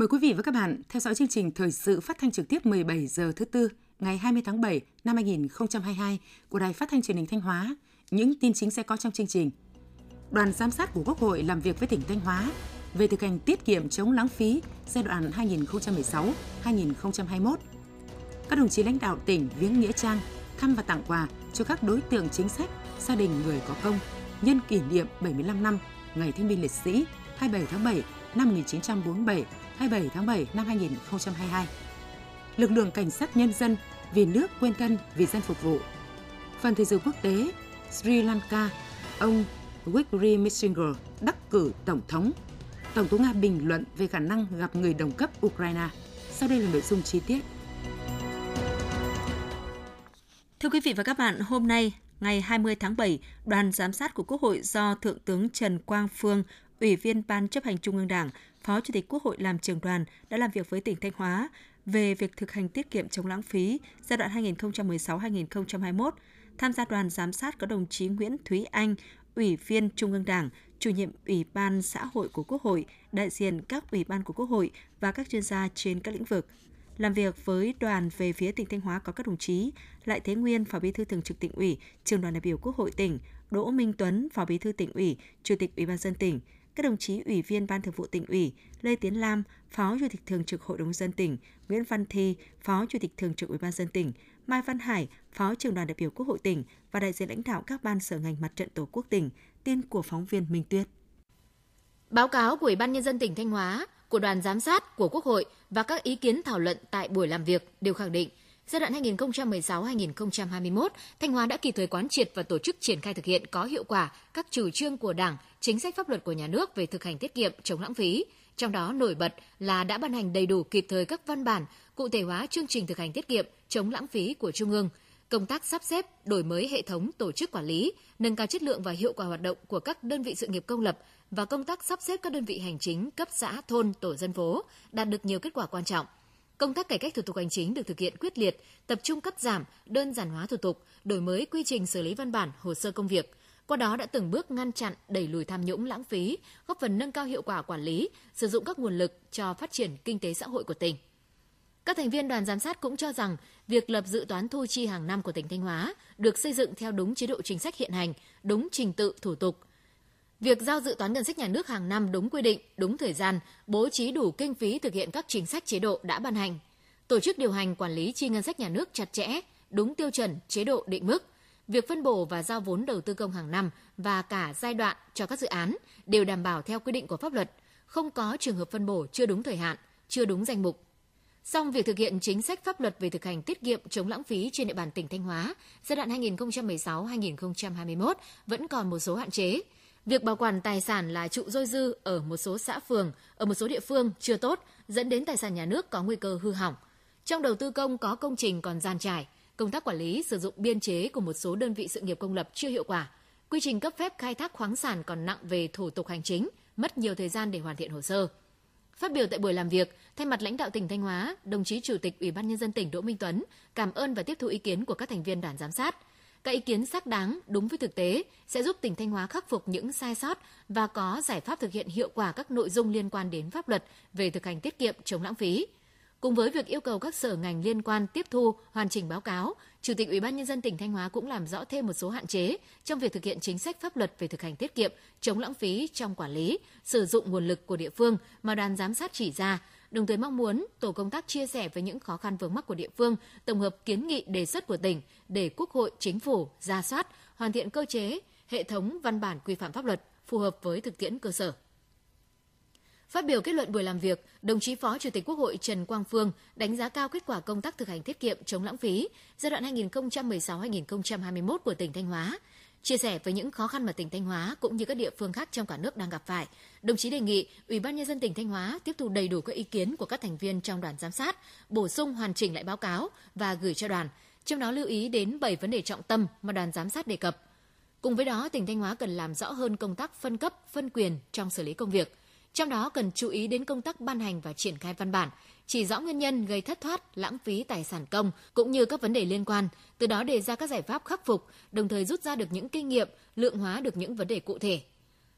Mời quý vị và các bạn theo dõi chương trình thời sự phát thanh trực tiếp 17 giờ thứ tư ngày 20 tháng 7 năm 2022 của Đài Phát thanh Truyền hình Thanh Hóa. Những tin chính sẽ có trong chương trình. Đoàn giám sát của Quốc hội làm việc với tỉnh Thanh Hóa về thực hành tiết kiệm chống lãng phí giai đoạn 2016-2021. Các đồng chí lãnh đạo tỉnh viếng nghĩa trang, thăm và tặng quà cho các đối tượng chính sách, gia đình người có công nhân kỷ niệm 75 năm Ngày Thương binh Liệt sĩ 27 tháng 7 năm 1947, 27 tháng 7 năm 2022. Lực lượng cảnh sát nhân dân vì nước quên thân vì dân phục vụ. Phần thời sự quốc tế, Sri Lanka, ông Wickremesinghe đắc cử tổng thống. Tổng thống Nga bình luận về khả năng gặp người đồng cấp Ukraine. Sau đây là nội dung chi tiết. Thưa quý vị và các bạn, hôm nay, ngày 20 tháng 7, đoàn giám sát của Quốc hội do Thượng tướng Trần Quang Phương, Ủy viên Ban chấp hành Trung ương Đảng, Phó Chủ tịch Quốc hội làm trường đoàn đã làm việc với tỉnh Thanh Hóa về việc thực hành tiết kiệm chống lãng phí giai đoạn 2016-2021. Tham gia đoàn giám sát có đồng chí Nguyễn Thúy Anh, Ủy viên Trung ương Đảng, chủ nhiệm Ủy ban xã hội của Quốc hội, đại diện các ủy ban của Quốc hội và các chuyên gia trên các lĩnh vực. Làm việc với đoàn về phía tỉnh Thanh Hóa có các đồng chí Lại Thế Nguyên, Phó Bí thư Thường trực tỉnh ủy, Trường đoàn đại biểu Quốc hội tỉnh, Đỗ Minh Tuấn, Phó Bí thư tỉnh ủy, Chủ tịch Ủy ban dân tỉnh, các đồng chí Ủy viên Ban Thường vụ tỉnh ủy, Lê Tiến Lam, Phó Chủ tịch Thường trực Hội đồng dân tỉnh, Nguyễn Văn Thi, Phó Chủ tịch Thường trực Ủy ban dân tỉnh, Mai Văn Hải, Phó trưởng đoàn đại biểu Quốc hội tỉnh và đại diện lãnh đạo các ban sở ngành mặt trận Tổ quốc tỉnh, tin của phóng viên Minh Tuyết. Báo cáo của Ủy ban nhân dân tỉnh Thanh Hóa, của đoàn giám sát của Quốc hội và các ý kiến thảo luận tại buổi làm việc đều khẳng định Giai đoạn 2016-2021, Thanh Hóa đã kịp thời quán triệt và tổ chức triển khai thực hiện có hiệu quả các chủ trương của Đảng, chính sách pháp luật của nhà nước về thực hành tiết kiệm, chống lãng phí. Trong đó nổi bật là đã ban hành đầy đủ kịp thời các văn bản, cụ thể hóa chương trình thực hành tiết kiệm, chống lãng phí của Trung ương, công tác sắp xếp, đổi mới hệ thống tổ chức quản lý, nâng cao chất lượng và hiệu quả hoạt động của các đơn vị sự nghiệp công lập và công tác sắp xếp các đơn vị hành chính cấp xã, thôn, tổ dân phố đạt được nhiều kết quả quan trọng – Công tác cải cách thủ tục hành chính được thực hiện quyết liệt, tập trung cắt giảm, đơn giản hóa thủ tục, đổi mới quy trình xử lý văn bản, hồ sơ công việc. Qua đó đã từng bước ngăn chặn, đẩy lùi tham nhũng lãng phí, góp phần nâng cao hiệu quả quản lý, sử dụng các nguồn lực cho phát triển kinh tế xã hội của tỉnh. Các thành viên đoàn giám sát cũng cho rằng việc lập dự toán thu chi hàng năm của tỉnh Thanh Hóa được xây dựng theo đúng chế độ chính sách hiện hành, đúng trình tự thủ tục, Việc giao dự toán ngân sách nhà nước hàng năm đúng quy định, đúng thời gian, bố trí đủ kinh phí thực hiện các chính sách chế độ đã ban hành. Tổ chức điều hành quản lý chi ngân sách nhà nước chặt chẽ, đúng tiêu chuẩn, chế độ định mức. Việc phân bổ và giao vốn đầu tư công hàng năm và cả giai đoạn cho các dự án đều đảm bảo theo quy định của pháp luật, không có trường hợp phân bổ chưa đúng thời hạn, chưa đúng danh mục. Song việc thực hiện chính sách pháp luật về thực hành tiết kiệm chống lãng phí trên địa bàn tỉnh Thanh Hóa giai đoạn 2016-2021 vẫn còn một số hạn chế, Việc bảo quản tài sản là trụ dôi dư ở một số xã phường, ở một số địa phương chưa tốt, dẫn đến tài sản nhà nước có nguy cơ hư hỏng. Trong đầu tư công có công trình còn gian trải, công tác quản lý sử dụng biên chế của một số đơn vị sự nghiệp công lập chưa hiệu quả. Quy trình cấp phép khai thác khoáng sản còn nặng về thủ tục hành chính, mất nhiều thời gian để hoàn thiện hồ sơ. Phát biểu tại buổi làm việc, thay mặt lãnh đạo tỉnh Thanh Hóa, đồng chí Chủ tịch Ủy ban nhân dân tỉnh Đỗ Minh Tuấn cảm ơn và tiếp thu ý kiến của các thành viên đoàn giám sát – các ý kiến xác đáng, đúng với thực tế sẽ giúp tỉnh Thanh Hóa khắc phục những sai sót và có giải pháp thực hiện hiệu quả các nội dung liên quan đến pháp luật về thực hành tiết kiệm chống lãng phí. Cùng với việc yêu cầu các sở ngành liên quan tiếp thu, hoàn chỉnh báo cáo, Chủ tịch Ủy ban nhân dân tỉnh Thanh Hóa cũng làm rõ thêm một số hạn chế trong việc thực hiện chính sách pháp luật về thực hành tiết kiệm, chống lãng phí trong quản lý, sử dụng nguồn lực của địa phương mà đoàn giám sát chỉ ra, đồng thời mong muốn tổ công tác chia sẻ với những khó khăn vướng mắc của địa phương, tổng hợp kiến nghị đề xuất của tỉnh để Quốc hội, Chính phủ ra soát, hoàn thiện cơ chế, hệ thống văn bản quy phạm pháp luật phù hợp với thực tiễn cơ sở. Phát biểu kết luận buổi làm việc, đồng chí Phó Chủ tịch Quốc hội Trần Quang Phương đánh giá cao kết quả công tác thực hành tiết kiệm chống lãng phí giai đoạn 2016-2021 của tỉnh Thanh Hóa, Chia sẻ với những khó khăn mà tỉnh Thanh Hóa cũng như các địa phương khác trong cả nước đang gặp phải, đồng chí đề nghị Ủy ban nhân dân tỉnh Thanh Hóa tiếp thu đầy đủ các ý kiến của các thành viên trong đoàn giám sát, bổ sung hoàn chỉnh lại báo cáo và gửi cho đoàn, trong đó lưu ý đến 7 vấn đề trọng tâm mà đoàn giám sát đề cập. Cùng với đó, tỉnh Thanh Hóa cần làm rõ hơn công tác phân cấp, phân quyền trong xử lý công việc. Trong đó cần chú ý đến công tác ban hành và triển khai văn bản, chỉ rõ nguyên nhân gây thất thoát, lãng phí tài sản công cũng như các vấn đề liên quan, từ đó đề ra các giải pháp khắc phục, đồng thời rút ra được những kinh nghiệm, lượng hóa được những vấn đề cụ thể.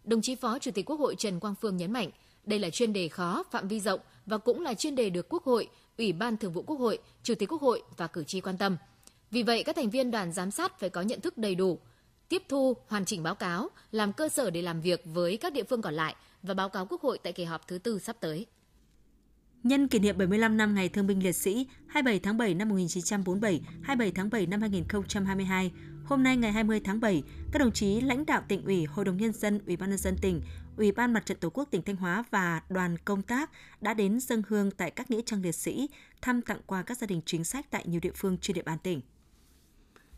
Đồng chí Phó Chủ tịch Quốc hội Trần Quang Phương nhấn mạnh, Đây là chuyên đề khó, phạm vi rộng và cũng là chuyên đề được Quốc hội, Ủy ban Thường vụ Quốc hội, Chủ tịch Quốc hội và cử tri quan tâm. Vì vậy, các thành viên đoàn giám sát phải có nhận thức đầy đủ, tiếp thu, hoàn chỉnh báo cáo, làm cơ sở để làm việc với các địa phương còn lại và báo cáo Quốc hội tại kỳ họp thứ tư sắp tới. Nhân kỷ niệm 75 năm Ngày Thương binh Liệt sĩ 27 tháng 7 năm 1947, 27 tháng 7 năm 2022, hôm nay ngày 20 tháng 7, các đồng chí lãnh đạo tỉnh ủy, Hội đồng Nhân dân, Ủy ban Nhân dân tỉnh, Ủy ban Mặt trận Tổ quốc tỉnh Thanh Hóa và đoàn công tác đã đến dân hương tại các nghĩa trang liệt sĩ, thăm tặng quà các gia đình chính sách tại nhiều địa phương trên địa bàn tỉnh.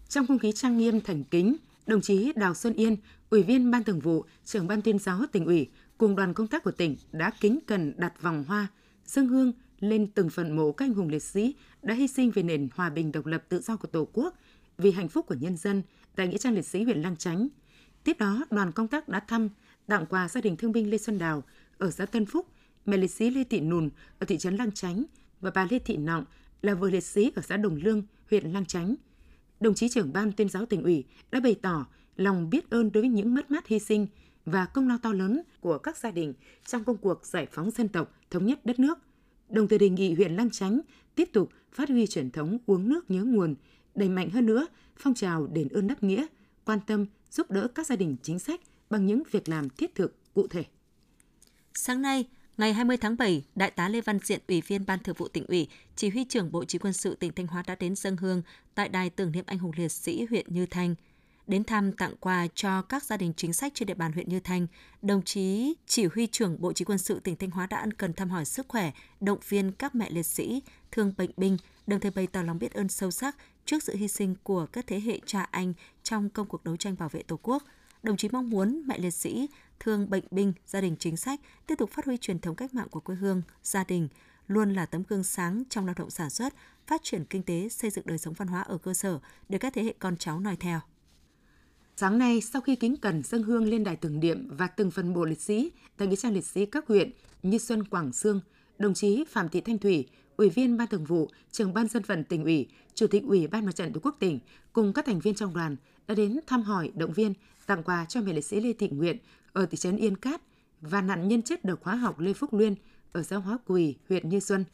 Trong không khí trang nghiêm thành kính, đồng chí Đào Xuân Yên, Ủy viên Ban Thường vụ, trưởng Ban tuyên giáo tỉnh ủy cùng đoàn công tác của tỉnh đã kính cẩn đặt vòng hoa, dâng hương lên từng phần mộ các anh hùng liệt sĩ đã hy sinh vì nền hòa bình độc lập tự do của Tổ quốc, vì hạnh phúc của nhân dân tại nghĩa trang liệt sĩ huyện Lang Chánh. Tiếp đó, đoàn công tác đã thăm, tặng quà gia đình thương binh Lê Xuân Đào ở xã Tân Phúc, mẹ liệt sĩ Lê Thị Nùn ở thị trấn Lang Chánh và bà Lê Thị Nọng là vợ liệt sĩ ở xã Đồng Lương, huyện Lang Chánh. Đồng chí trưởng ban tuyên giáo tỉnh ủy đã bày tỏ lòng biết ơn đối với những mất mát hy sinh và công lao to lớn của các gia đình trong công cuộc giải phóng dân tộc, thống nhất đất nước. Đồng thời đề nghị huyện Lang Chánh tiếp tục phát huy truyền thống uống nước nhớ nguồn, đẩy mạnh hơn nữa phong trào đền ơn đáp nghĩa, quan tâm giúp đỡ các gia đình chính sách bằng những việc làm thiết thực cụ thể. Sáng nay, ngày 20 tháng 7, Đại tá Lê Văn Diện, Ủy viên Ban Thường vụ tỉnh ủy, Chỉ huy trưởng Bộ Chỉ quân sự tỉnh Thanh Hóa đã đến dân hương tại đài tưởng niệm anh hùng liệt sĩ huyện Như Thanh – đến thăm tặng quà cho các gia đình chính sách trên địa bàn huyện Như Thanh, đồng chí chỉ huy trưởng Bộ Chỉ quân sự tỉnh Thanh Hóa đã ân cần thăm hỏi sức khỏe, động viên các mẹ liệt sĩ, thương bệnh binh, đồng thời bày tỏ lòng biết ơn sâu sắc trước sự hy sinh của các thế hệ cha anh trong công cuộc đấu tranh bảo vệ Tổ quốc. Đồng chí mong muốn mẹ liệt sĩ, thương bệnh binh, gia đình chính sách tiếp tục phát huy truyền thống cách mạng của quê hương, gia đình, luôn là tấm gương sáng trong lao động sản xuất, phát triển kinh tế, xây dựng đời sống văn hóa ở cơ sở để các thế hệ con cháu noi theo. Sáng nay, sau khi kính cẩn dâng hương lên đài tưởng niệm và từng phần mộ liệt sĩ tại nghĩa trang liệt sĩ các huyện như Xuân, Quảng Sương, đồng chí Phạm Thị Thanh Thủy, Ủy viên Ban Thường vụ, Trưởng ban dân vận tỉnh ủy, Chủ tịch Ủy ban Mặt trận Tổ quốc tỉnh cùng các thành viên trong đoàn đã đến thăm hỏi, động viên, tặng quà cho mẹ liệt sĩ Lê Thị Nguyện ở thị trấn Yên Cát và nạn nhân chất độc hóa học Lê Phúc Luyên ở xã Hóa Quỳ, huyện Như Xuân,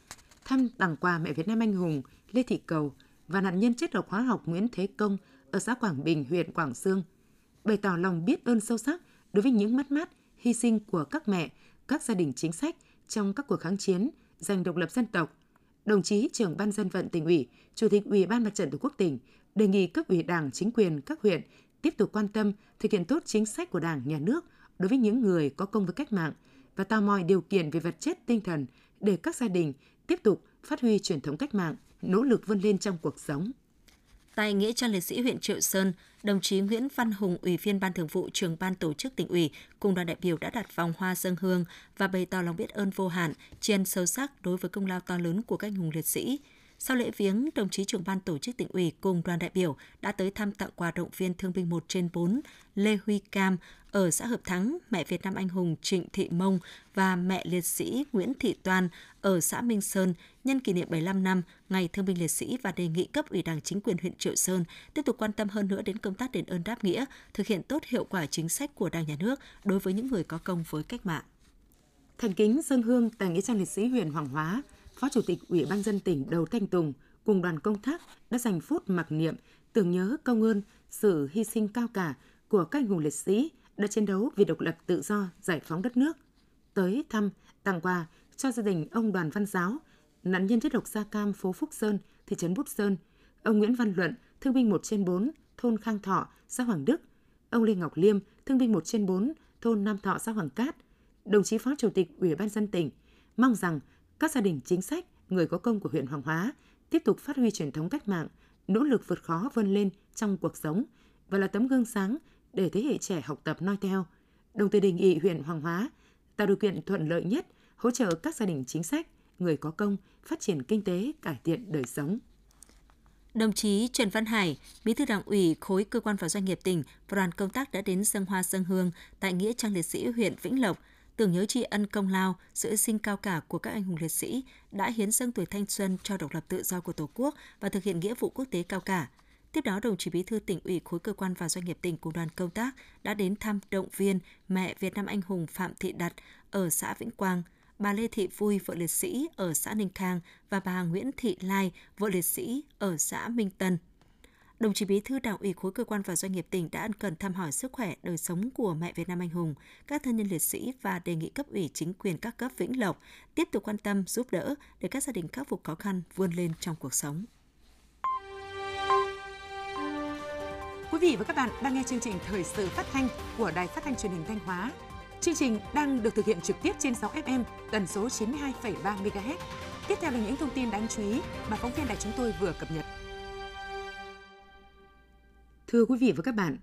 thăm tặng quà mẹ Việt Nam anh hùng Lê Thị Cầu và nạn nhân chất độc hóa học Nguyễn Thế Công ở xã Quảng Bình, huyện Quảng Sương, bày tỏ lòng biết ơn sâu sắc đối với những mất mát, hy sinh của các mẹ, các gia đình chính sách trong các cuộc kháng chiến giành độc lập dân tộc. Đồng chí trưởng ban dân vận tỉnh ủy, chủ tịch ủy ban mặt trận tổ quốc tỉnh đề nghị cấp ủy đảng, chính quyền các huyện tiếp tục quan tâm thực hiện tốt chính sách của đảng, nhà nước đối với những người có công với cách mạng và tạo mọi điều kiện về vật chất tinh thần để các gia đình tiếp tục phát huy truyền thống cách mạng, nỗ lực vươn lên trong cuộc sống. Tại Nghĩa trang liệt sĩ huyện Triệu Sơn, đồng chí Nguyễn Văn Hùng, Ủy viên Ban Thường vụ Trường Ban Tổ chức tỉnh ủy, cùng đoàn đại biểu đã đặt vòng hoa dân hương và bày tỏ lòng biết ơn vô hạn, tri ân sâu sắc đối với công lao to lớn của các anh hùng liệt sĩ. Sau lễ viếng, đồng chí trưởng ban tổ chức tỉnh ủy cùng đoàn đại biểu đã tới thăm tặng quà động viên thương binh 1 trên 4 Lê Huy Cam ở xã Hợp Thắng, mẹ Việt Nam anh hùng Trịnh Thị Mông và mẹ liệt sĩ Nguyễn Thị Toan ở xã Minh Sơn nhân kỷ niệm 75 năm Ngày Thương binh Liệt sĩ và đề nghị cấp ủy Đảng chính quyền huyện Triệu Sơn tiếp tục quan tâm hơn nữa đến công tác đền ơn đáp nghĩa, thực hiện tốt hiệu quả chính sách của Đảng nhà nước đối với những người có công với cách mạng. Thành kính dân hương tại nghĩa trang liệt sĩ huyện Hoàng Hóa, Phó Chủ tịch Ủy ban dân tỉnh Đầu Thanh Tùng cùng đoàn công tác đã dành phút mặc niệm tưởng nhớ công ơn sự hy sinh cao cả của các anh hùng liệt sĩ đã chiến đấu vì độc lập tự do, giải phóng đất nước. Tới thăm, tặng quà cho gia đình ông Đoàn Văn Giáo, nạn nhân chất độc da cam phố Phúc Sơn, thị trấn Bút Sơn, ông Nguyễn Văn Luận, thương binh 1 trên 4, thôn Khang Thọ, xã Hoàng Đức, ông Lê Ngọc Liêm, thương binh 1 trên 4, thôn Nam Thọ, xã Hoàng Cát, đồng chí Phó Chủ tịch Ủy ban dân tỉnh, mong rằng các gia đình chính sách, người có công của huyện Hoàng Hóa tiếp tục phát huy truyền thống cách mạng, nỗ lực vượt khó vươn lên trong cuộc sống và là tấm gương sáng để thế hệ trẻ học tập noi theo. Đồng thời đề nghị huyện Hoàng Hóa tạo điều kiện thuận lợi nhất hỗ trợ các gia đình chính sách, người có công phát triển kinh tế, cải thiện đời sống. Đồng chí Trần Văn Hải, Bí thư Đảng ủy khối cơ quan và doanh nghiệp tỉnh và đoàn công tác đã đến dân hoa dân hương tại nghĩa trang liệt sĩ huyện Vĩnh Lộc, tưởng nhớ tri ân công lao, sự hy sinh cao cả của các anh hùng liệt sĩ đã hiến dâng tuổi thanh xuân cho độc lập tự do của Tổ quốc và thực hiện nghĩa vụ quốc tế cao cả. Tiếp đó, đồng chí Bí thư tỉnh ủy khối cơ quan và doanh nghiệp tỉnh cùng đoàn công tác đã đến thăm động viên mẹ Việt Nam anh hùng Phạm Thị Đặt ở xã Vĩnh Quang, bà Lê Thị Vui, vợ liệt sĩ ở xã Ninh Khang và bà Nguyễn Thị Lai, vợ liệt sĩ ở xã Minh Tân. Đồng chí Bí thư Đảng ủy khối cơ quan và doanh nghiệp tỉnh đã ân cần thăm hỏi sức khỏe, đời sống của mẹ Việt Nam anh hùng, các thân nhân liệt sĩ và đề nghị cấp ủy chính quyền các cấp Vĩnh Lộc tiếp tục quan tâm giúp đỡ để các gia đình khắc phục khó khăn vươn lên trong cuộc sống. Quý vị và các bạn đang nghe chương trình thời sự phát thanh của Đài Phát thanh Truyền hình Thanh Hóa. Chương trình đang được thực hiện trực tiếp trên 6 FM tần số 92,3 MHz. Tiếp theo là những thông tin đáng chú ý mà phóng viên đài chúng tôi vừa cập nhật. Thưa quý vị và các bạn,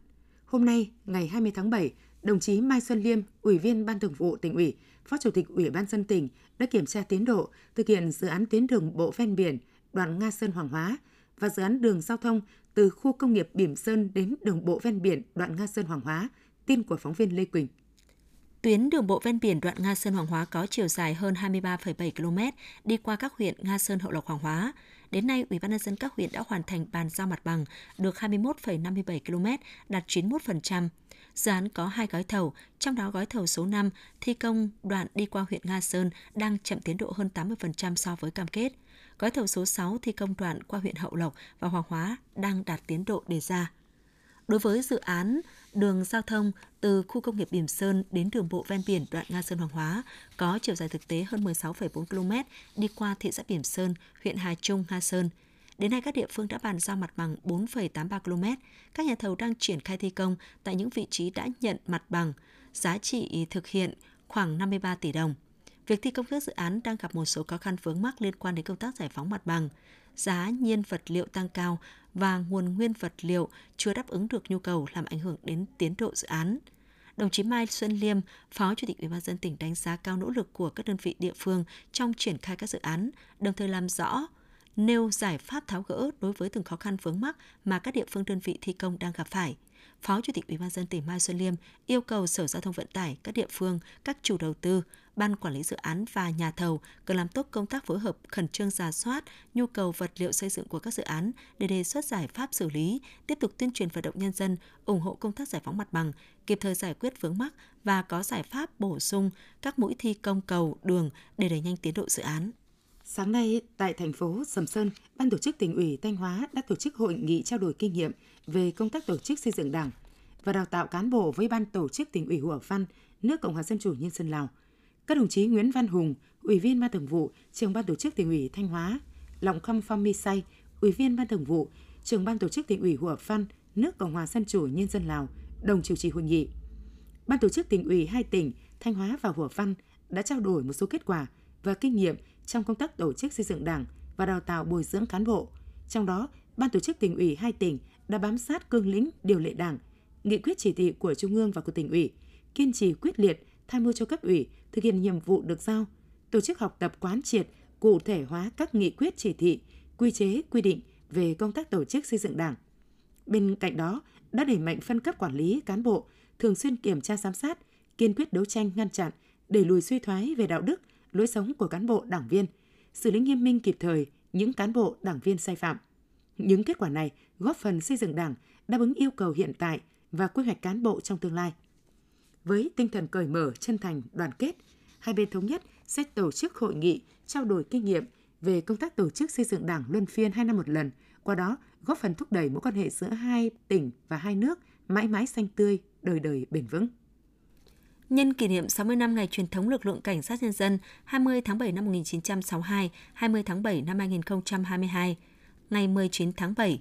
hôm nay ngày 20 tháng 7, đồng chí Mai Xuân Liêm, Ủy viên Ban Thường vụ tỉnh ủy, Phó Chủ tịch Ủy ban dân tỉnh đã kiểm tra tiến độ thực hiện dự án tuyến đường bộ ven biển đoạn Nga Sơn Hoàng Hóa và dự án đường giao thông từ khu công nghiệp Bỉm Sơn đến đường bộ ven biển đoạn Nga Sơn Hoàng Hóa. Tin của phóng viên Lê Quỳnh. Tuyến đường bộ ven biển đoạn Nga Sơn Hoàng Hóa có chiều dài hơn 23,7 km, đi qua các huyện Nga Sơn, Hậu Lộc, Hoàng Hóa. Đến nay, Ủy ban nhân dân các huyện đã hoàn thành bàn giao mặt bằng được 21,57 km, đạt 91%. Dự án có hai gói thầu, trong đó gói thầu số 5 thi công đoạn đi qua huyện Nga Sơn đang chậm tiến độ hơn 80% so với cam kết. Gói thầu số 6 thi công đoạn qua huyện Hậu Lộc và Hoàng Hóa đang đạt tiến độ đề ra. Đối với dự án đường giao thông từ khu công nghiệp Bỉm Sơn đến đường bộ ven biển đoạn Nga Sơn Hoàng Hóa có chiều dài thực tế hơn 16,4 km đi qua thị xã Bỉm Sơn, huyện Hà Trung, Nga Sơn. Đến nay các địa phương đã bàn giao mặt bằng 4,83 km. Các nhà thầu đang triển khai thi công tại những vị trí đã nhận mặt bằng. Giá trị thực hiện khoảng 53 tỷ đồng. Việc thi công các dự án đang gặp một số khó khăn vướng mắc liên quan đến công tác giải phóng mặt bằng. Giá nhiên vật liệu tăng cao và nguồn nguyên vật liệu chưa đáp ứng được nhu cầu làm ảnh hưởng đến tiến độ dự án. Đồng chí Mai Xuân Liêm, Phó Chủ tịch Ủy ban dân tỉnh đánh giá cao nỗ lực của các đơn vị địa phương trong triển khai các dự án, đồng thời làm rõ nêu giải pháp tháo gỡ đối với từng khó khăn vướng mắc mà các địa phương đơn vị thi công đang gặp phải. Phó Chủ tịch Ủy ban dân tỉnh Mai Xuân Liêm yêu cầu Sở Giao thông Vận tải, các địa phương, các chủ đầu tư, ban quản lý dự án và nhà thầu cần làm tốt công tác phối hợp khẩn trương giả soát nhu cầu vật liệu xây dựng của các dự án để đề xuất giải pháp xử lý, tiếp tục tuyên truyền vận động nhân dân ủng hộ công tác giải phóng mặt bằng, kịp thời giải quyết vướng mắc và có giải pháp bổ sung các mũi thi công cầu, đường để đẩy nhanh tiến độ dự án. Sáng nay, tại thành phố Sầm Sơn, Ban tổ chức tỉnh ủy Thanh Hóa đã tổ chức hội nghị trao đổi kinh nghiệm về công tác tổ chức xây dựng Đảng và đào tạo cán bộ với Ban tổ chức tỉnh ủy Hủa Văn, nước Cộng hòa Dân chủ Nhân dân Lào. Các đồng chí Nguyễn Văn Hùng, Ủy viên Ban Thường vụ, Trưởng Ban tổ chức tỉnh ủy Thanh Hóa, Lòng Khăm Phong Mi Say, Ủy viên Ban Thường vụ, Trưởng Ban tổ chức tỉnh ủy Hủa Phan, nước Cộng hòa Dân chủ Nhân dân Lào, đồng chủ trì hội nghị. Ban tổ chức tỉnh ủy hai tỉnh Thanh Hóa và Hủa Phan đã trao đổi một số kết quả và kinh nghiệm trong công tác tổ chức xây dựng Đảng và đào tạo bồi dưỡng cán bộ. Trong đó, Ban tổ chức tỉnh ủy hai tỉnh đã bám sát cương lĩnh điều lệ Đảng, nghị quyết chỉ thị của Trung ương và của tỉnh ủy, kiên trì quyết liệt tham mưu cho cấp ủy thực hiện nhiệm vụ được giao, tổ chức học tập quán triệt, cụ thể hóa các nghị quyết chỉ thị, quy chế, quy định về công tác tổ chức xây dựng Đảng. Bên cạnh đó, đã đẩy mạnh phân cấp quản lý cán bộ, thường xuyên kiểm tra giám sát, kiên quyết đấu tranh ngăn chặn, đẩy lùi suy thoái về đạo đức, lối sống của cán bộ đảng viên, xử lý nghiêm minh kịp thời những cán bộ đảng viên sai phạm. Những kết quả này góp phần xây dựng Đảng đáp ứng yêu cầu hiện tại và quy hoạch cán bộ trong tương lai. Với tinh thần cởi mở, chân thành, đoàn kết, hai bên thống nhất sẽ tổ chức hội nghị trao đổi kinh nghiệm về công tác tổ chức xây dựng Đảng luân phiên hai năm một lần, qua đó góp phần thúc đẩy mối quan hệ giữa hai tỉnh và hai nước mãi mãi xanh tươi, đời đời bền vững. Nhân kỷ niệm 60 năm ngày truyền thống lực lượng cảnh sát nhân dân 20 tháng 7 năm 1962, 20 tháng 7 năm 2022, ngày 19 tháng 7,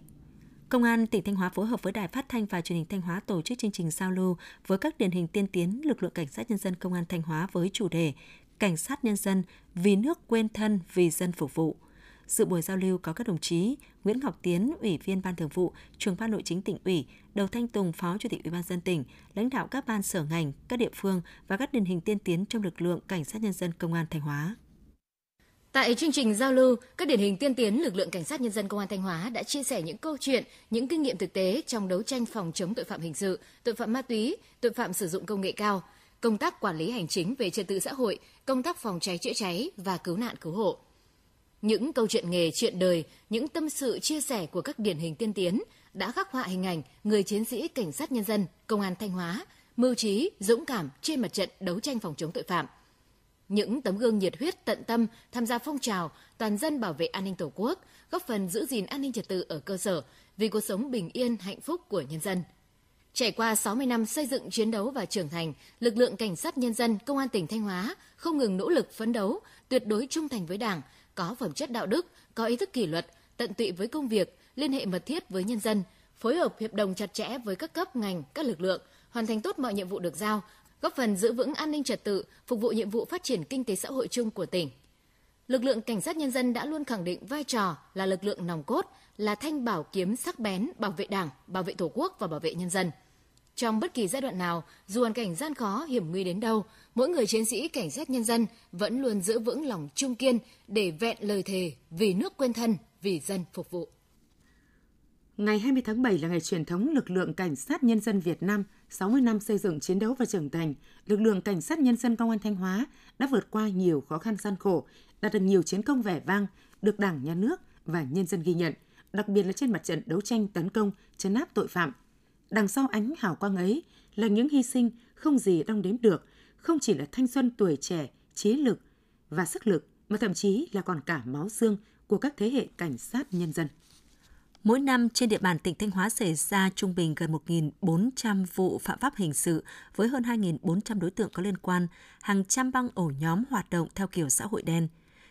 Công an tỉnh Thanh Hóa phối hợp với Đài Phát thanh và Truyền hình Thanh Hóa tổ chức chương trình giao lưu với các điển hình tiên tiến lực lượng cảnh sát nhân dân công an Thanh Hóa với chủ đề Cảnh sát nhân dân vì nước quên thân vì dân phục vụ. Dự buổi giao lưu có các đồng chí Nguyễn Ngọc Tiến, Ủy viên Ban Thường vụ, Trưởng ban Nội chính tỉnh ủy, Đầu Thanh Tùng, Phó Chủ tịch Ủy ban dân tỉnh, lãnh đạo các ban sở ngành, các địa phương và các điển hình tiên tiến trong lực lượng Cảnh sát nhân dân Công an Thanh Hóa. Tại chương trình giao lưu, các điển hình tiên tiến lực lượng cảnh sát nhân dân công an Thanh Hóa đã chia sẻ những câu chuyện, những kinh nghiệm thực tế trong đấu tranh phòng chống tội phạm hình sự, tội phạm ma túy, tội phạm sử dụng công nghệ cao, công tác quản lý hành chính về trật tự xã hội, công tác phòng cháy chữa cháy và cứu nạn cứu hộ. Những câu chuyện nghề, chuyện đời, những tâm sự chia sẻ của các điển hình tiên tiến đã khắc họa hình ảnh người chiến sĩ cảnh sát nhân dân, công an Thanh Hóa, mưu trí, dũng cảm trên mặt trận đấu tranh phòng chống tội phạm. Những tấm gương nhiệt huyết tận tâm tham gia phong trào toàn dân bảo vệ an ninh Tổ quốc, góp phần giữ gìn an ninh trật tự ở cơ sở vì cuộc sống bình yên, hạnh phúc của nhân dân. Trải qua 60 năm xây dựng chiến đấu và trưởng thành, lực lượng cảnh sát nhân dân công an tỉnh Thanh Hóa không ngừng nỗ lực phấn đấu, tuyệt đối trung thành với Đảng, có phẩm chất đạo đức, có ý thức kỷ luật, tận tụy với công việc, liên hệ mật thiết với nhân dân, phối hợp hiệp đồng chặt chẽ với các cấp ngành, các lực lượng, hoàn thành tốt mọi nhiệm vụ được giao, góp phần giữ vững an ninh trật tự, phục vụ nhiệm vụ phát triển kinh tế xã hội chung của tỉnh. Lực lượng cảnh sát nhân dân đã luôn khẳng định vai trò là lực lượng nòng cốt, là thanh bảo kiếm sắc bén bảo vệ Đảng, bảo vệ Tổ quốc và bảo vệ nhân dân. Trong bất kỳ giai đoạn nào, dù hoàn cảnh gian khó, hiểm nguy đến đâu, mỗi người chiến sĩ cảnh sát nhân dân vẫn luôn giữ vững lòng trung kiên để vẹn lời thề vì nước quên thân, vì dân phục vụ. Ngày 20 tháng 7 là ngày truyền thống lực lượng cảnh sát nhân dân Việt Nam 60 năm xây dựng chiến đấu và trưởng thành. Lực lượng cảnh sát nhân dân công an Thanh Hóa đã vượt qua nhiều khó khăn gian khổ, đạt được nhiều chiến công vẻ vang, được Đảng, Nhà nước và nhân dân ghi nhận, đặc biệt là trên mặt trận đấu tranh tấn công, chấn áp tội phạm. Đằng sau ánh hào quang ấy là những hy sinh không gì đong đếm được, không chỉ là thanh xuân tuổi trẻ, trí lực và sức lực mà thậm chí là còn cả máu xương của các thế hệ cảnh sát nhân dân. Mỗi năm trên địa bàn tỉnh Thanh Hóa xảy ra trung bình gần 1.400 vụ phạm pháp hình sự với hơn 2.400 đối tượng có liên quan, hàng trăm băng ổ nhóm hoạt động theo kiểu xã hội đen.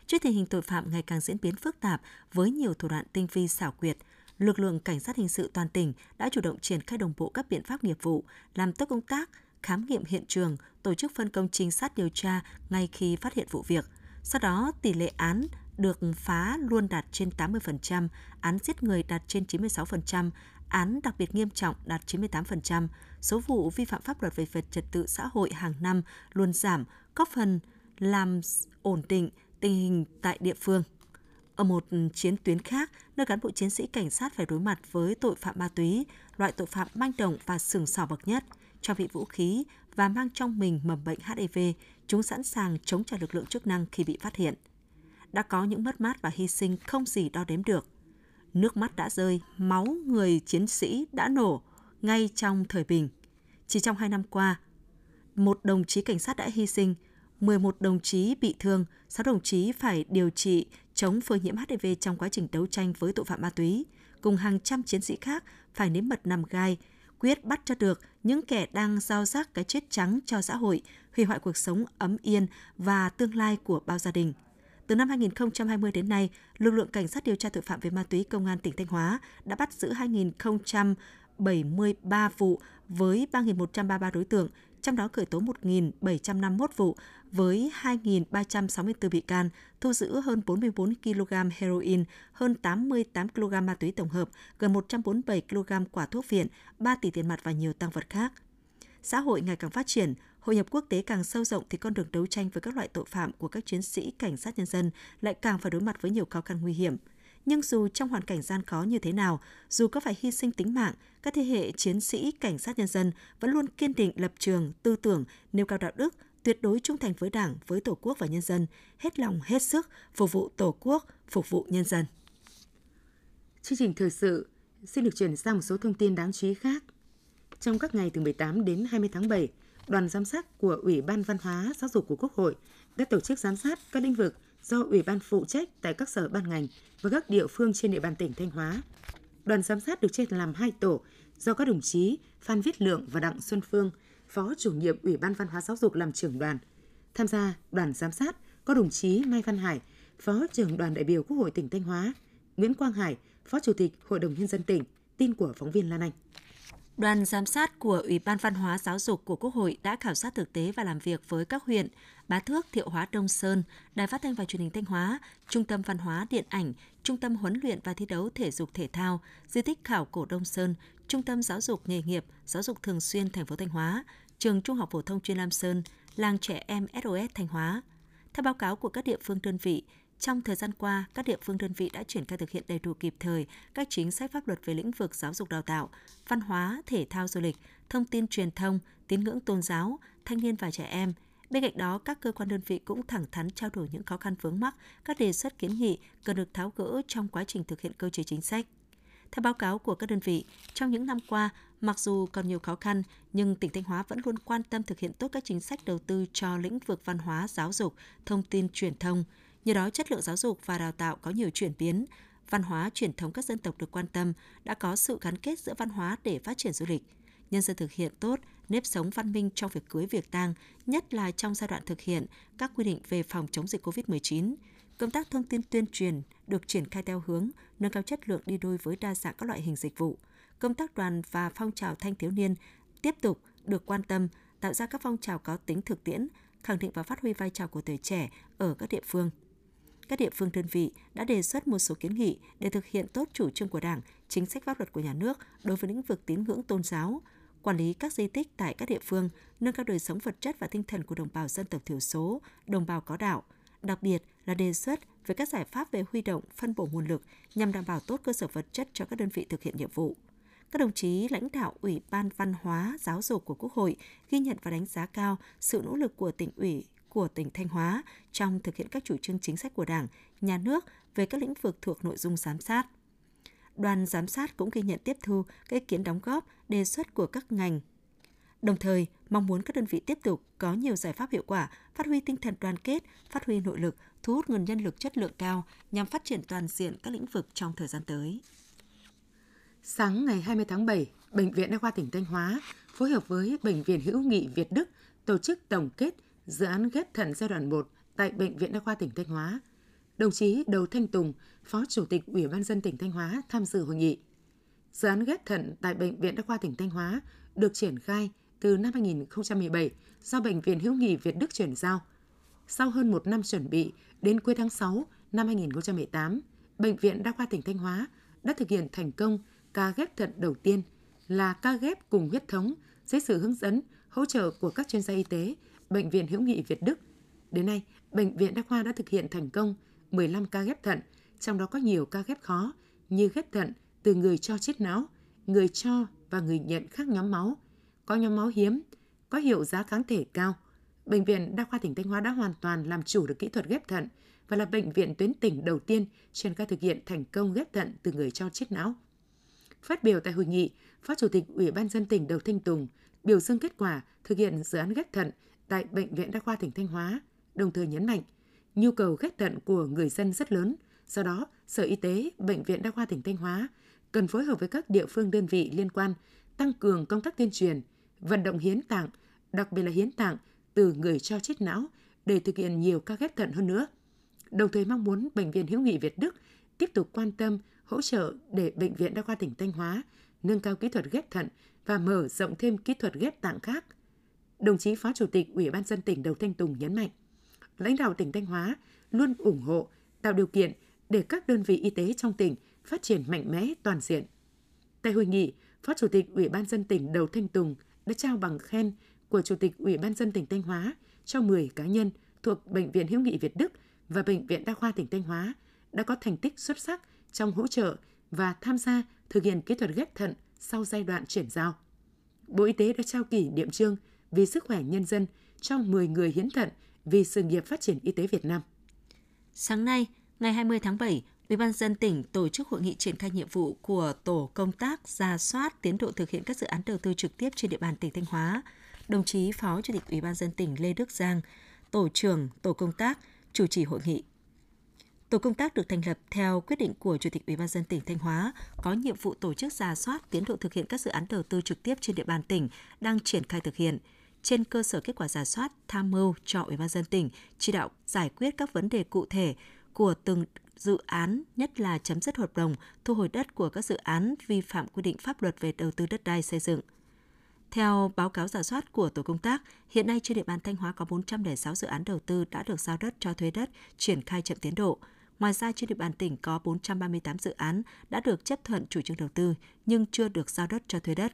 Trước tình hình tội phạm ngày càng diễn biến phức tạp với nhiều thủ đoạn tinh vi xảo quyệt, lực lượng cảnh sát hình sự toàn tỉnh đã chủ động triển khai đồng bộ các biện pháp nghiệp vụ, làm tốt công tác khám nghiệm hiện trường, tổ chức phân công trinh sát điều tra ngay khi phát hiện vụ việc. Sau đó, tỷ lệ án được phá luôn đạt trên 80%, án giết người đạt trên 96%, án đặc biệt nghiêm trọng đạt 98%, số vụ vi phạm pháp luật về vật trật tự xã hội hàng năm luôn giảm, góp phần làm ổn định tình hình tại địa phương. Ở một chiến tuyến khác, nơi cán bộ chiến sĩ cảnh sát phải đối mặt với tội phạm ma túy, loại tội phạm manh động và sừng sỏ bậc nhất, cho bị vũ khí và mang trong mình mầm bệnh HIV, chúng sẵn sàng chống trả lực lượng chức năng khi bị phát hiện đã có những mất mát và hy sinh không gì đo đếm được. Nước mắt đã rơi, máu người chiến sĩ đã nổ ngay trong thời bình. Chỉ trong hai năm qua, một đồng chí cảnh sát đã hy sinh, 11 đồng chí bị thương, 6 đồng chí phải điều trị chống phơi nhiễm HIV trong quá trình đấu tranh với tội phạm ma túy, cùng hàng trăm chiến sĩ khác phải nếm mật nằm gai, quyết bắt cho được những kẻ đang giao rác cái chết trắng cho xã hội, hủy hoại cuộc sống ấm yên và tương lai của bao gia đình – từ năm 2020 đến nay, lực lượng cảnh sát điều tra tội phạm về ma túy công an tỉnh Thanh Hóa đã bắt giữ 2.073 vụ với 3.133 đối tượng, trong đó khởi tố 1.751 vụ với 2.364 bị can, thu giữ hơn 44 kg heroin, hơn 88 kg ma túy tổng hợp, gần 147 kg quả thuốc viện, 3 tỷ tiền mặt và nhiều tăng vật khác. Xã hội ngày càng phát triển, hội nhập quốc tế càng sâu rộng thì con đường đấu tranh với các loại tội phạm của các chiến sĩ cảnh sát nhân dân lại càng phải đối mặt với nhiều khó khăn nguy hiểm. Nhưng dù trong hoàn cảnh gian khó như thế nào, dù có phải hy sinh tính mạng, các thế hệ chiến sĩ cảnh sát nhân dân vẫn luôn kiên định lập trường, tư tưởng, nêu cao đạo đức, tuyệt đối trung thành với Đảng, với Tổ quốc và nhân dân, hết lòng hết sức phục vụ Tổ quốc, phục vụ nhân dân. Chương trình thời sự xin được chuyển sang một số thông tin đáng chú ý khác. Trong các ngày từ 18 đến 20 tháng 7, đoàn giám sát của Ủy ban Văn hóa Giáo dục của Quốc hội đã tổ chức giám sát các lĩnh vực do Ủy ban phụ trách tại các sở ban ngành và các địa phương trên địa bàn tỉnh Thanh Hóa. Đoàn giám sát được chia làm hai tổ do các đồng chí Phan Viết Lượng và Đặng Xuân Phương, Phó chủ nhiệm Ủy ban Văn hóa Giáo dục làm trưởng đoàn. Tham gia đoàn giám sát có đồng chí Mai Văn Hải, Phó trưởng đoàn đại biểu Quốc hội tỉnh Thanh Hóa, Nguyễn Quang Hải, Phó Chủ tịch Hội đồng Nhân dân tỉnh, tin của phóng viên Lan Anh. Đoàn giám sát của Ủy ban Văn hóa Giáo dục của Quốc hội đã khảo sát thực tế và làm việc với các huyện Bá Thước, Thiệu Hóa, Đông Sơn, Đài Phát thanh và Truyền hình Thanh Hóa, Trung tâm Văn hóa Điện ảnh, Trung tâm Huấn luyện và Thi đấu Thể dục Thể thao, Di tích Khảo cổ Đông Sơn, Trung tâm Giáo dục Nghề nghiệp, Giáo dục Thường xuyên thành phố Thanh Hóa, Trường Trung học phổ thông chuyên Lam Sơn, Làng trẻ em SOS Thanh Hóa. Theo báo cáo của các địa phương đơn vị, trong thời gian qua, các địa phương đơn vị đã triển khai thực hiện đầy đủ kịp thời các chính sách pháp luật về lĩnh vực giáo dục đào tạo, văn hóa, thể thao du lịch, thông tin truyền thông, tín ngưỡng tôn giáo, thanh niên và trẻ em, Bên cạnh đó, các cơ quan đơn vị cũng thẳng thắn trao đổi những khó khăn vướng mắc, các đề xuất kiến nghị cần được tháo gỡ trong quá trình thực hiện cơ chế chính sách. Theo báo cáo của các đơn vị, trong những năm qua, mặc dù còn nhiều khó khăn, nhưng tỉnh Thanh Hóa vẫn luôn quan tâm thực hiện tốt các chính sách đầu tư cho lĩnh vực văn hóa, giáo dục, thông tin truyền thông. Nhờ đó, chất lượng giáo dục và đào tạo có nhiều chuyển biến, văn hóa truyền thống các dân tộc được quan tâm, đã có sự gắn kết giữa văn hóa để phát triển du lịch. Nhân dân thực hiện tốt nếp sống văn minh trong việc cưới việc tang, nhất là trong giai đoạn thực hiện các quy định về phòng chống dịch COVID-19. Công tác thông tin tuyên truyền được triển khai theo hướng nâng cao chất lượng đi đôi với đa dạng các loại hình dịch vụ. Công tác đoàn và phong trào thanh thiếu niên tiếp tục được quan tâm, tạo ra các phong trào có tính thực tiễn, khẳng định và phát huy vai trò của tuổi trẻ ở các địa phương. Các địa phương đơn vị đã đề xuất một số kiến nghị để thực hiện tốt chủ trương của Đảng, chính sách pháp luật của nhà nước đối với lĩnh vực tín ngưỡng tôn giáo, quản lý các di tích tại các địa phương, nâng cao đời sống vật chất và tinh thần của đồng bào dân tộc thiểu số, đồng bào có đạo, đặc biệt là đề xuất về các giải pháp về huy động, phân bổ nguồn lực nhằm đảm bảo tốt cơ sở vật chất cho các đơn vị thực hiện nhiệm vụ. Các đồng chí lãnh đạo Ủy ban Văn hóa, Giáo dục của Quốc hội ghi nhận và đánh giá cao sự nỗ lực của tỉnh ủy, của tỉnh Thanh Hóa trong thực hiện các chủ trương chính sách của Đảng, Nhà nước về các lĩnh vực thuộc nội dung giám sát. Đoàn giám sát cũng ghi nhận tiếp thu các ý kiến đóng góp, đề xuất của các ngành. Đồng thời, mong muốn các đơn vị tiếp tục có nhiều giải pháp hiệu quả, phát huy tinh thần đoàn kết, phát huy nội lực, thu hút nguồn nhân lực chất lượng cao nhằm phát triển toàn diện các lĩnh vực trong thời gian tới. Sáng ngày 20 tháng 7, Bệnh viện Đa khoa tỉnh Thanh Hóa phối hợp với Bệnh viện Hữu nghị Việt Đức tổ chức tổng kết dự án ghép thận giai đoạn 1 tại Bệnh viện Đa khoa tỉnh Thanh Hóa. Đồng chí Đầu Thanh Tùng, Phó Chủ tịch Ủy ban dân tỉnh Thanh Hóa tham dự hội nghị. Dự án ghép thận tại Bệnh viện Đa khoa tỉnh Thanh Hóa được triển khai từ năm 2017 do Bệnh viện Hữu nghị Việt Đức chuyển giao. Sau hơn một năm chuẩn bị, đến cuối tháng 6 năm 2018, Bệnh viện Đa khoa tỉnh Thanh Hóa đã thực hiện thành công ca ghép thận đầu tiên là ca ghép cùng huyết thống dưới sự hướng dẫn, hỗ trợ của các chuyên gia y tế, Bệnh viện Hữu nghị Việt Đức. Đến nay, Bệnh viện Đa khoa đã thực hiện thành công 15 ca ghép thận, trong đó có nhiều ca ghép khó như ghép thận từ người cho chết não, người cho và người nhận khác nhóm máu, có nhóm máu hiếm, có hiệu giá kháng thể cao. Bệnh viện Đa khoa tỉnh Thanh Hóa đã hoàn toàn làm chủ được kỹ thuật ghép thận và là bệnh viện tuyến tỉnh đầu tiên trên khai thực hiện thành công ghép thận từ người cho chết não. Phát biểu tại hội nghị, Phó Chủ tịch Ủy ban dân tỉnh Đầu Thanh Tùng biểu dương kết quả thực hiện dự án ghép thận tại Bệnh viện Đa khoa tỉnh Thanh Hóa, đồng thời nhấn mạnh nhu cầu ghép thận của người dân rất lớn, do đó Sở Y tế, Bệnh viện Đa khoa tỉnh Thanh Hóa cần phối hợp với các địa phương đơn vị liên quan tăng cường công tác tuyên truyền, vận động hiến tạng, đặc biệt là hiến tạng từ người cho chết não để thực hiện nhiều ca ghép thận hơn nữa. Đồng thời mong muốn Bệnh viện Hữu nghị Việt Đức tiếp tục quan tâm, hỗ trợ để Bệnh viện Đa khoa tỉnh Thanh Hóa nâng cao kỹ thuật ghép thận và mở rộng thêm kỹ thuật ghép tạng khác. Đồng chí Phó Chủ tịch Ủy ban dân tỉnh Đầu Thanh Tùng nhấn mạnh, lãnh đạo tỉnh Thanh Hóa luôn ủng hộ, tạo điều kiện để các đơn vị y tế trong tỉnh phát triển mạnh mẽ toàn diện. Tại hội nghị, Phó Chủ tịch Ủy ban dân tỉnh Đầu Thanh Tùng đã trao bằng khen của Chủ tịch Ủy ban dân tỉnh Thanh Hóa cho 10 cá nhân thuộc Bệnh viện Hữu nghị Việt Đức và Bệnh viện Đa khoa tỉnh Thanh Hóa đã có thành tích xuất sắc trong hỗ trợ và tham gia thực hiện kỹ thuật ghép thận sau giai đoạn chuyển giao. Bộ Y tế đã trao kỷ niệm trương vì sức khỏe nhân dân cho 10 người hiến thận vì sự nghiệp phát triển y tế Việt Nam. Sáng nay, ngày 20 tháng 7, Ủy ban dân tỉnh tổ chức hội nghị triển khai nhiệm vụ của tổ công tác ra soát tiến độ thực hiện các dự án đầu tư trực tiếp trên địa bàn tỉnh Thanh Hóa. Đồng chí Phó Chủ tịch Ủy ban dân tỉnh Lê Đức Giang, tổ trưởng tổ công tác chủ trì hội nghị. Tổ công tác được thành lập theo quyết định của Chủ tịch Ủy ban dân tỉnh Thanh Hóa, có nhiệm vụ tổ chức ra soát tiến độ thực hiện các dự án đầu tư trực tiếp trên địa bàn tỉnh đang triển khai thực hiện. Trên cơ sở kết quả giả soát, tham mưu cho Ủy ban dân tỉnh chỉ đạo giải quyết các vấn đề cụ thể của từng dự án, nhất là chấm dứt hợp đồng, thu hồi đất của các dự án vi phạm quy định pháp luật về đầu tư đất đai xây dựng. Theo báo cáo giả soát của tổ công tác, hiện nay trên địa bàn Thanh Hóa có 406 dự án đầu tư đã được giao đất cho thuê đất, triển khai chậm tiến độ. Ngoài ra, trên địa bàn tỉnh có 438 dự án đã được chấp thuận chủ trương đầu tư nhưng chưa được giao đất cho thuê đất.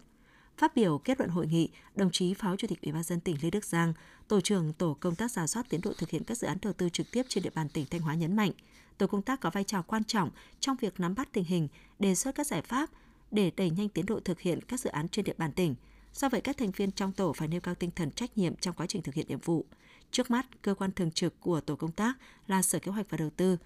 Phát biểu kết luận hội nghị, đồng chí Phó Chủ tịch Ủy ban dân tỉnh Lê Đức Giang, tổ trưởng tổ công tác giả soát tiến độ thực hiện các dự án đầu tư trực tiếp trên địa bàn tỉnh Thanh Hóa nhấn mạnh, tổ công tác có vai trò quan trọng trong việc nắm bắt tình hình, đề xuất các giải pháp để đẩy nhanh tiến độ thực hiện các dự án trên địa bàn tỉnh. Do vậy, các thành viên trong tổ phải nêu cao tinh thần trách nhiệm trong quá trình thực hiện nhiệm vụ. Trước mắt, cơ quan thường trực của tổ công tác là Sở Kế hoạch và Đầu tư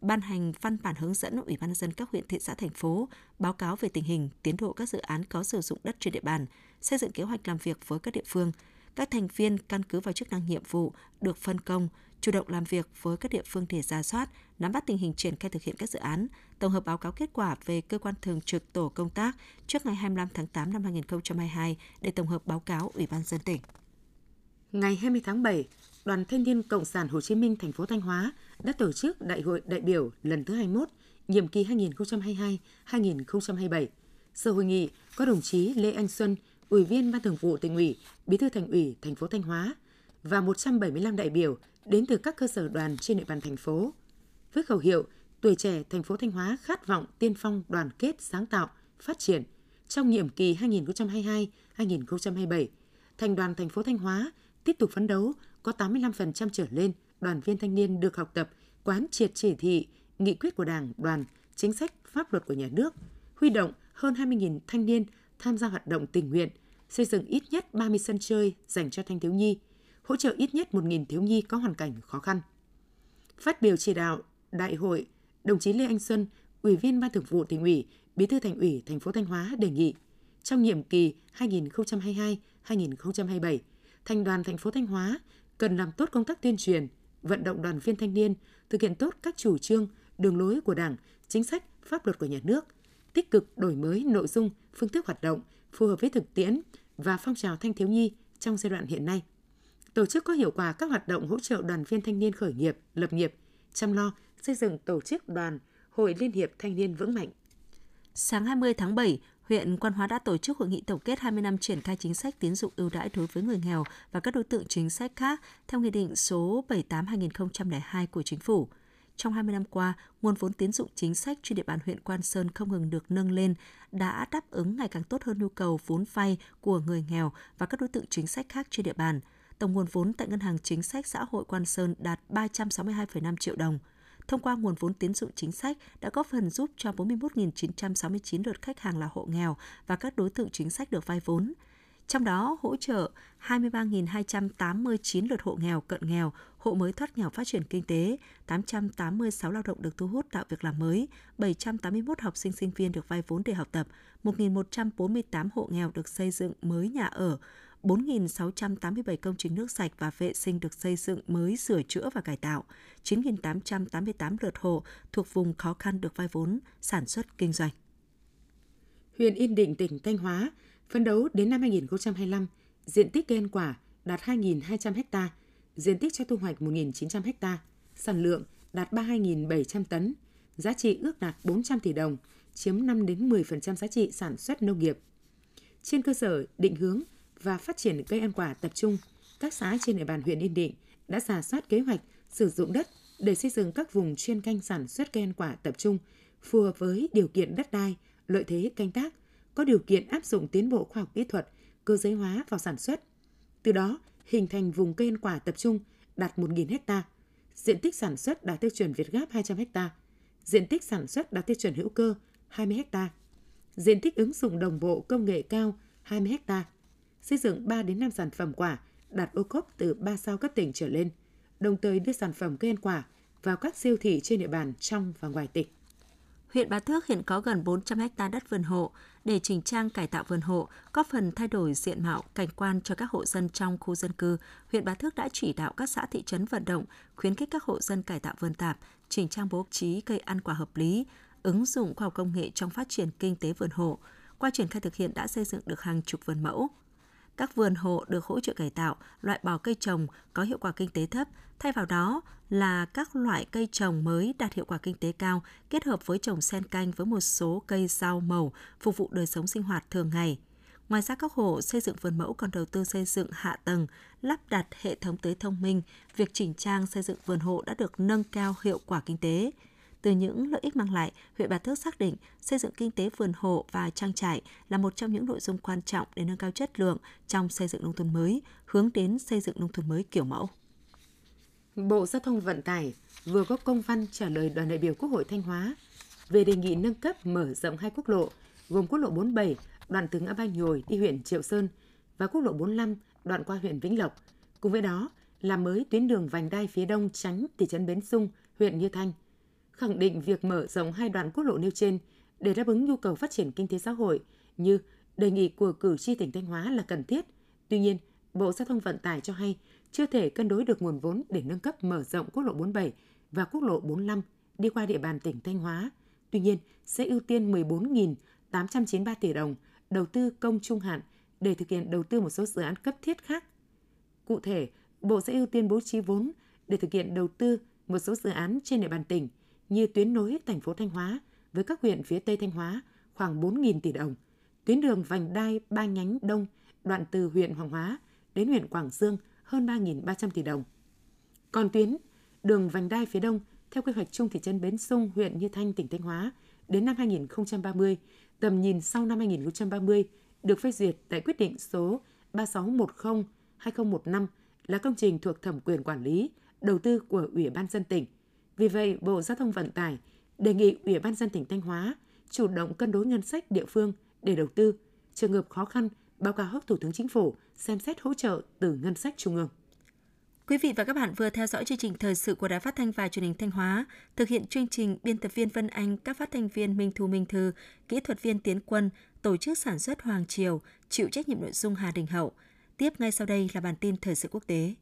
ban hành văn bản hướng dẫn Ủy ban nhân dân các huyện thị xã thành phố báo cáo về tình hình, tiến độ các dự án có sử dụng đất trên địa bàn, xây dựng kế hoạch làm việc với các địa phương. Các thành viên căn cứ vào chức năng nhiệm vụ được phân công, chủ động làm việc với các địa phương để ra soát, nắm bắt tình hình triển khai thực hiện các dự án, tổng hợp báo cáo kết quả về cơ quan thường trực tổ công tác trước ngày 25 tháng 8 năm 2022 để tổng hợp báo cáo Ủy ban dân tỉnh. Ngày 20 tháng 7, Đoàn Thanh niên Cộng sản Hồ Chí Minh thành phố Thanh Hóa đã tổ chức Đại hội đại biểu lần thứ 21, nhiệm kỳ 2022-2027. Sự hội nghị có đồng chí Lê Anh Xuân, Ủy viên Ban Thường vụ Tỉnh ủy, Bí thư Thành ủy thành phố Thanh Hóa và 175 đại biểu đến từ các cơ sở đoàn trên địa bàn thành phố. Với khẩu hiệu Tuổi trẻ thành phố Thanh Hóa khát vọng tiên phong đoàn kết sáng tạo, phát triển trong nhiệm kỳ 2022-2027, Thành đoàn thành phố Thanh Hóa tiếp tục phấn đấu có 85% trở lên đoàn viên thanh niên được học tập, quán triệt chỉ thị, nghị quyết của Đảng, đoàn, chính sách, pháp luật của nhà nước, huy động hơn 20.000 thanh niên tham gia hoạt động tình nguyện, xây dựng ít nhất 30 sân chơi dành cho thanh thiếu nhi, hỗ trợ ít nhất 1.000 thiếu nhi có hoàn cảnh khó khăn. Phát biểu chỉ đạo đại hội, đồng chí Lê Anh Xuân, Ủy viên Ban Thường vụ Tỉnh ủy, Bí thư Thành ủy thành phố Thanh Hóa đề nghị trong nhiệm kỳ 2022-2027, Thành đoàn thành phố Thanh Hóa cần làm tốt công tác tuyên truyền, vận động đoàn viên thanh niên thực hiện tốt các chủ trương, đường lối của Đảng, chính sách, pháp luật của nhà nước, tích cực đổi mới nội dung, phương thức hoạt động phù hợp với thực tiễn và phong trào thanh thiếu nhi trong giai đoạn hiện nay. Tổ chức có hiệu quả các hoạt động hỗ trợ đoàn viên thanh niên khởi nghiệp, lập nghiệp, chăm lo, xây dựng tổ chức đoàn, hội liên hiệp thanh niên vững mạnh. Sáng 20 tháng 7, huyện Quan Hóa đã tổ chức hội nghị tổng kết 20 năm triển khai chính sách tín dụng ưu đãi đối với người nghèo và các đối tượng chính sách khác theo Nghị định số 78-2002 của Chính phủ. Trong 20 năm qua, nguồn vốn tín dụng chính sách trên địa bàn huyện Quan Sơn không ngừng được nâng lên, đã đáp ứng ngày càng tốt hơn nhu cầu vốn vay của người nghèo và các đối tượng chính sách khác trên địa bàn. Tổng nguồn vốn tại Ngân hàng Chính sách Xã hội Quan Sơn đạt 362,5 triệu đồng – thông qua nguồn vốn tín dụng chính sách đã góp phần giúp cho 41.969 lượt khách hàng là hộ nghèo và các đối tượng chính sách được vay vốn. Trong đó hỗ trợ 23.289 lượt hộ nghèo cận nghèo, hộ mới thoát nghèo phát triển kinh tế, 886 lao động được thu hút tạo việc làm mới, 781 học sinh sinh viên được vay vốn để học tập, 1.148 hộ nghèo được xây dựng mới nhà ở, 4.687 công trình nước sạch và vệ sinh được xây dựng mới sửa chữa và cải tạo, 9.888 lượt hộ thuộc vùng khó khăn được vay vốn sản xuất kinh doanh. Huyện Yên Định, tỉnh Thanh Hóa, phấn đấu đến năm 2025, diện tích cây ăn quả đạt 2.200 ha, diện tích cho thu hoạch 1.900 ha, sản lượng đạt 32.700 tấn, giá trị ước đạt 400 tỷ đồng, chiếm 5 đến 10% giá trị sản xuất nông nghiệp. Trên cơ sở định hướng và phát triển cây ăn quả tập trung, các xã trên địa bàn huyện Yên Định đã giả soát kế hoạch sử dụng đất để xây dựng các vùng chuyên canh sản xuất cây ăn quả tập trung phù hợp với điều kiện đất đai, lợi thế canh tác, có điều kiện áp dụng tiến bộ khoa học kỹ thuật, cơ giới hóa vào sản xuất. Từ đó, hình thành vùng cây ăn quả tập trung đạt 1.000 ha, diện tích sản xuất đạt tiêu chuẩn Việt Gáp 200 ha, diện tích sản xuất đạt tiêu chuẩn hữu cơ 20 ha, diện tích ứng dụng đồng bộ công nghệ cao 20 ha, xây dựng 3 đến 5 sản phẩm quả đạt ô cốp từ 3 sao cấp tỉnh trở lên, đồng thời đưa sản phẩm cây ăn quả vào các siêu thị trên địa bàn trong và ngoài tỉnh. Huyện Bá Thước hiện có gần 400 ha đất vườn hộ để chỉnh trang cải tạo vườn hộ, góp phần thay đổi diện mạo, cảnh quan cho các hộ dân trong khu dân cư. Huyện Bá Thước đã chỉ đạo các xã thị trấn vận động, khuyến khích các hộ dân cải tạo vườn tạp, chỉnh trang bố trí cây ăn quả hợp lý, ứng dụng khoa học công nghệ trong phát triển kinh tế vườn hộ. Qua triển khai thực hiện đã xây dựng được hàng chục vườn mẫu, các vườn hộ được hỗ trợ cải tạo, loại bỏ cây trồng có hiệu quả kinh tế thấp, thay vào đó là các loại cây trồng mới đạt hiệu quả kinh tế cao, kết hợp với trồng sen canh với một số cây rau màu phục vụ đời sống sinh hoạt thường ngày. Ngoài ra các hộ xây dựng vườn mẫu còn đầu tư xây dựng hạ tầng, lắp đặt hệ thống tưới thông minh, việc chỉnh trang xây dựng vườn hộ đã được nâng cao hiệu quả kinh tế. Từ những lợi ích mang lại, huyện Bà Thước xác định xây dựng kinh tế vườn hộ và trang trại là một trong những nội dung quan trọng để nâng cao chất lượng trong xây dựng nông thôn mới, hướng đến xây dựng nông thôn mới kiểu mẫu. Bộ Giao thông Vận tải vừa có công văn trả lời đoàn đại biểu Quốc hội Thanh Hóa về đề nghị nâng cấp mở rộng hai quốc lộ, gồm quốc lộ 47 đoạn từ ngã Ba Nhồi đi huyện Triệu Sơn và quốc lộ 45 đoạn qua huyện Vĩnh Lộc. Cùng với đó, làm mới tuyến đường vành đai phía đông tránh thị trấn Bến Sung, huyện Như Thanh. Khẳng định việc mở rộng hai đoạn quốc lộ nêu trên để đáp ứng nhu cầu phát triển kinh tế xã hội như đề nghị của cử tri tỉnh Thanh Hóa là cần thiết. Tuy nhiên, Bộ Giao thông Vận tải cho hay chưa thể cân đối được nguồn vốn để nâng cấp mở rộng quốc lộ 47 và quốc lộ 45 đi qua địa bàn tỉnh Thanh Hóa. Tuy nhiên, sẽ ưu tiên 14.893 tỷ đồng đầu tư công trung hạn để thực hiện đầu tư một số dự án cấp thiết khác. Cụ thể, Bộ sẽ ưu tiên bố trí vốn để thực hiện đầu tư một số dự án trên địa bàn tỉnh như tuyến nối thành phố Thanh Hóa với các huyện phía Tây Thanh Hóa khoảng 4.000 tỷ đồng, tuyến đường vành đai ba nhánh đông đoạn từ huyện Hoàng Hóa đến huyện Quảng Dương hơn 3.300 tỷ đồng. Còn tuyến đường vành đai phía đông theo quy hoạch chung thị trấn Bến Sung, huyện Như Thanh, tỉnh Thanh Hóa đến năm 2030, tầm nhìn sau năm 2030 được phê duyệt tại quyết định số 3610-2015 là công trình thuộc thẩm quyền quản lý, đầu tư của Ủy ban dân tỉnh. Vì vậy, Bộ Giao thông Vận tải đề nghị Ủy ban dân tỉnh Thanh Hóa chủ động cân đối ngân sách địa phương để đầu tư. Trường hợp khó khăn, báo cáo Thủ tướng Chính phủ xem xét hỗ trợ từ ngân sách trung ương. Quý vị và các bạn vừa theo dõi chương trình thời sự của Đài Phát thanh và Truyền hình Thanh Hóa. Thực hiện chương trình biên tập viên Vân Anh, các phát thanh viên Minh Thu Minh Thư, kỹ thuật viên Tiến Quân, tổ chức sản xuất Hoàng Triều, chịu trách nhiệm nội dung Hà Đình Hậu. Tiếp ngay sau đây là bản tin thời sự quốc tế.